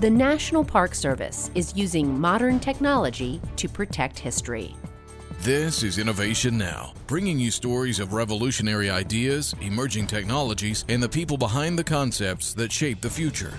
The National Park Service is using modern technology to protect history. This is Innovation Now, bringing you stories of revolutionary ideas, emerging technologies, and the people behind the concepts that shape the future.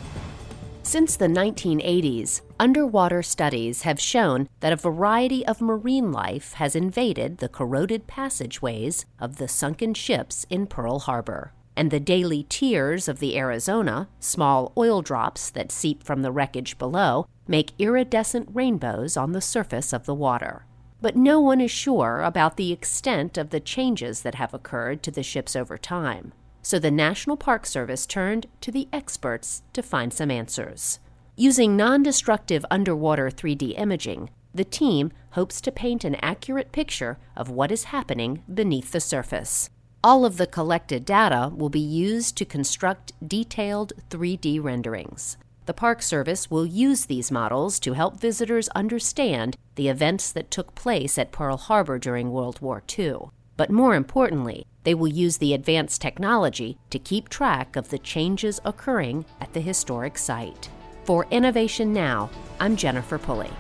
Since the 1980s, underwater studies have shown that a variety of marine life has invaded the corroded passageways of the sunken ships in Pearl Harbor. And the daily tears of the Arizona, small oil drops that seep from the wreckage below, make iridescent rainbows on the surface of the water but no one is sure about the extent of the changes that have occurred to the ships over time. So the National Park Service turned to the experts to find some answers. Using non destructive underwater 3D imaging, the team hopes to paint an accurate picture of what is happening beneath the surface. All of the collected data will be used to construct detailed 3D renderings. The Park Service will use these models to help visitors understand the events that took place at Pearl Harbor during World War II. But more importantly, they will use the advanced technology to keep track of the changes occurring at the historic site. For Innovation Now, I'm Jennifer Pulley.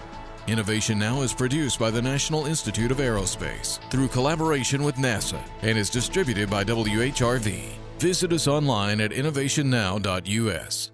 Innovation Now is produced by the National Institute of Aerospace through collaboration with NASA and is distributed by WHRV. Visit us online at innovationnow.us.